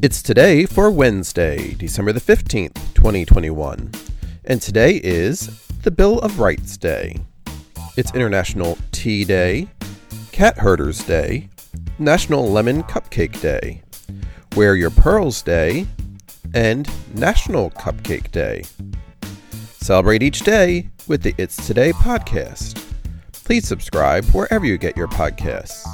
It's today for Wednesday, December the 15th, 2021. And today is the Bill of Rights Day. It's International Tea Day, Cat Herders Day, National Lemon Cupcake Day, Wear Your Pearls Day, and National Cupcake Day. Celebrate each day with the It's Today podcast. Please subscribe wherever you get your podcasts.